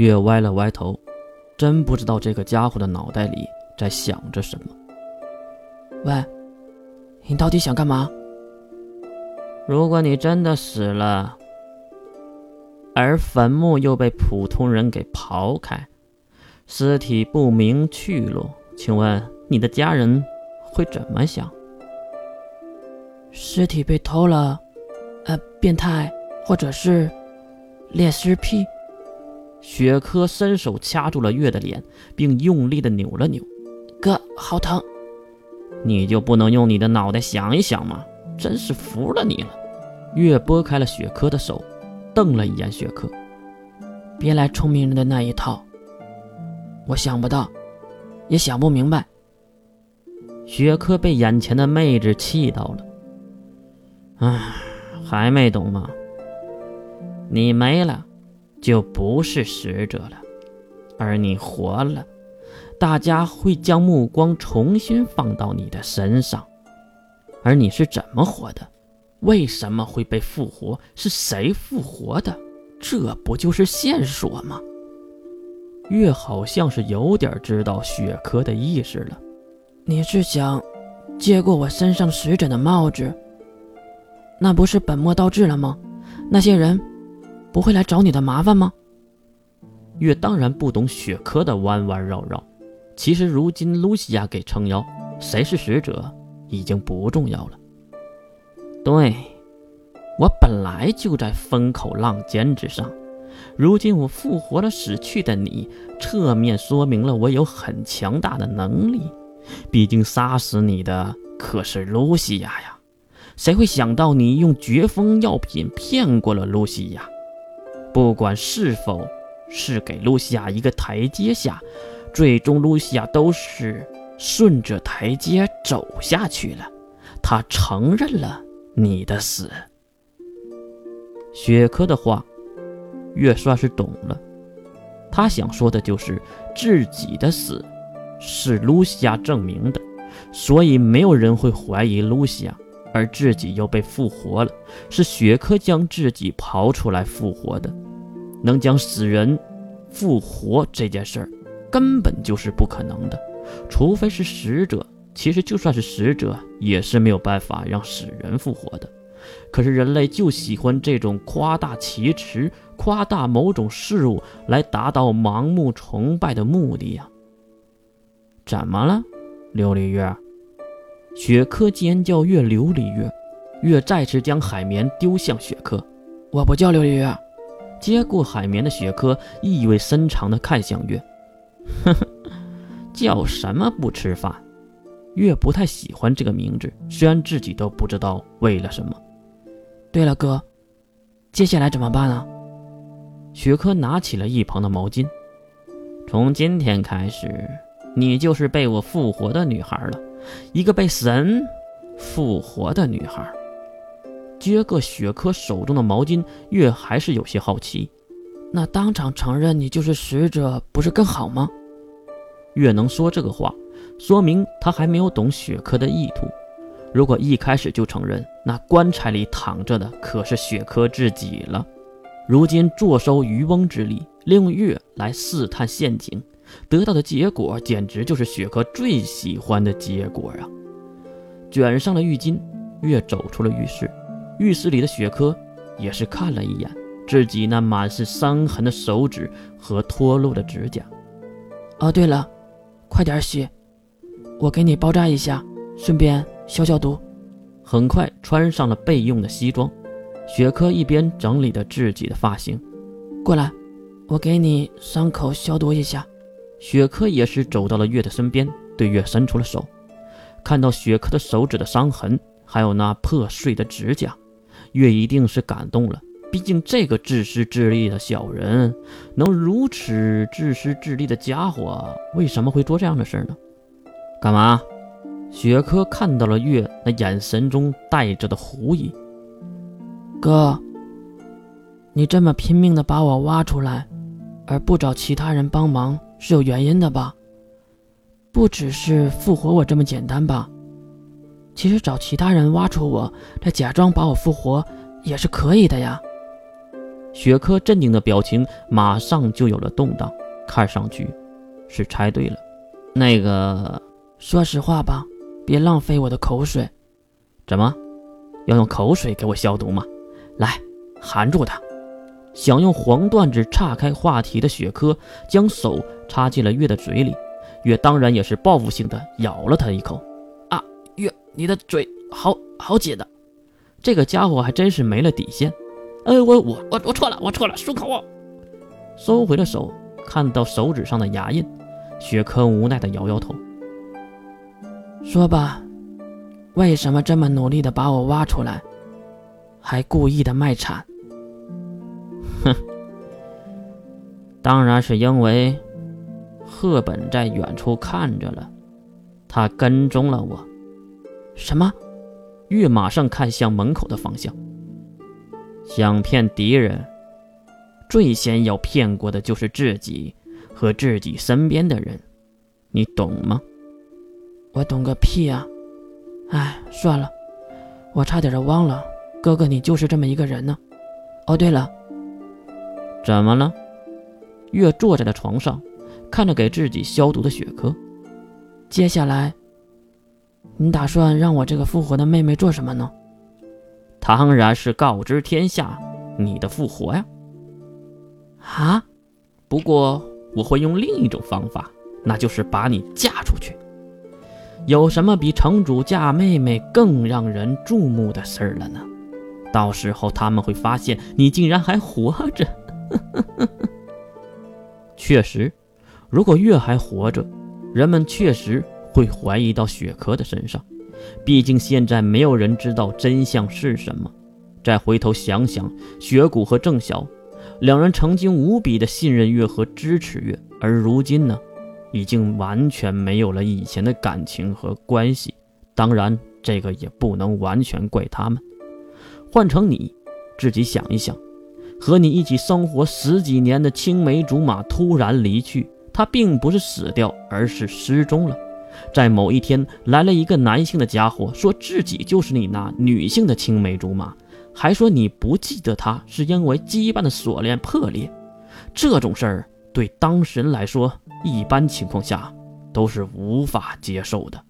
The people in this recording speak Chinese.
月歪了歪头，真不知道这个家伙的脑袋里在想着什么。喂，你到底想干嘛？如果你真的死了，而坟墓又被普通人给刨开，尸体不明去路，请问你的家人会怎么想？尸体被偷了，呃，变态，或者是恋尸癖。雪珂伸手掐住了月的脸，并用力的扭了扭。哥，好疼！你就不能用你的脑袋想一想吗？真是服了你了。月拨开了雪珂的手，瞪了一眼雪珂。别来聪明人的那一套。我想不到，也想不明白。雪珂被眼前的妹子气到了。唉，还没懂吗？你没了。就不是使者了，而你活了，大家会将目光重新放到你的身上。而你是怎么活的？为什么会被复活？是谁复活的？这不就是线索吗？月好像是有点知道雪珂的意思了。你是想接过我身上使者的帽子？那不是本末倒置了吗？那些人。不会来找你的麻烦吗？月当然不懂雪珂的弯弯绕绕。其实如今露西亚给撑腰，谁是使者已经不重要了。对，我本来就在风口浪尖之上。如今我复活了死去的你，侧面说明了我有很强大的能力。毕竟杀死你的可是露西亚呀！谁会想到你用绝风药品骗过了露西亚？不管是否是给露西亚一个台阶下，最终露西亚都是顺着台阶走下去了。他承认了你的死。雪珂的话，月算是懂了。他想说的就是自己的死是露西亚证明的，所以没有人会怀疑露西亚，而自己又被复活了，是雪珂将自己刨出来复活的。能将死人复活这件事儿，根本就是不可能的，除非是使者。其实就算是使者，也是没有办法让死人复活的。可是人类就喜欢这种夸大其词、夸大某种事物，来达到盲目崇拜的目的呀。怎么了，琉璃月？雪珂尖叫越琉璃月，月再次将海绵丢向雪珂。我不叫琉璃月。接过海绵的雪珂意味深长地看向月，呵呵，叫什么不吃饭？月不太喜欢这个名字，虽然自己都不知道为了什么。对了，哥，接下来怎么办啊？雪珂拿起了一旁的毛巾。从今天开始，你就是被我复活的女孩了，一个被神复活的女孩。接过雪珂手中的毛巾，月还是有些好奇。那当场承认你就是使者，不是更好吗？月能说这个话，说明他还没有懂雪珂的意图。如果一开始就承认，那棺材里躺着的可是雪珂自己了。如今坐收渔翁之利，利用月来试探陷阱，得到的结果简直就是雪珂最喜欢的结果啊！卷上了浴巾，月走出了浴室。浴室里的雪珂也是看了一眼自己那满是伤痕的手指和脱落的指甲。哦，对了，快点洗，我给你包扎一下，顺便消消毒。很快穿上了备用的西装，雪珂一边整理着自己的发型，过来，我给你伤口消毒一下。雪珂也是走到了月的身边，对月伸出了手，看到雪珂的手指的伤痕，还有那破碎的指甲。月一定是感动了，毕竟这个自私自利的小人，能如此自私自利的家伙，为什么会做这样的事呢？干嘛？雪珂看到了月那眼神中带着的狐疑。哥，你这么拼命的把我挖出来，而不找其他人帮忙，是有原因的吧？不只是复活我这么简单吧？其实找其他人挖出我，再假装把我复活，也是可以的呀。雪珂镇定的表情马上就有了动荡，看上去是猜对了。那个，说实话吧，别浪费我的口水。怎么，要用口水给我消毒吗？来，含住它。想用黄段子岔开话题的雪珂，将手插进了月的嘴里。月当然也是报复性的咬了他一口。啊，月，你的嘴好好紧的。这个家伙还真是没了底线。哎，我我我我错了，我错了，漱口。收回了手，看到手指上的牙印，雪珂无奈的摇摇头。说吧，为什么这么努力的把我挖出来，还故意的卖惨？哼，当然是因为赫本在远处看着了，他跟踪了我。什么？玉马上看向门口的方向。想骗敌人，最先要骗过的就是自己和自己身边的人，你懂吗？我懂个屁啊！哎，算了，我差点就忘了，哥哥你就是这么一个人呢。哦，对了，怎么了？月坐在了床上，看着给自己消毒的雪珂。接下来，你打算让我这个复活的妹妹做什么呢？当然是告知天下你的复活呀！啊，不过我会用另一种方法，那就是把你嫁出去。有什么比城主嫁妹妹更让人注目的事儿了呢？到时候他们会发现你竟然还活着。确实，如果月还活着，人们确实会怀疑到雪珂的身上。毕竟现在没有人知道真相是什么。再回头想想，雪谷和郑晓两人曾经无比的信任月和支持月，而如今呢，已经完全没有了以前的感情和关系。当然，这个也不能完全怪他们。换成你，自己想一想，和你一起生活十几年的青梅竹马突然离去，他并不是死掉，而是失踪了。在某一天，来了一个男性的家伙，说自己就是你那女性的青梅竹马，还说你不记得他是因为羁绊的锁链破裂。这种事儿对当事人来说，一般情况下都是无法接受的。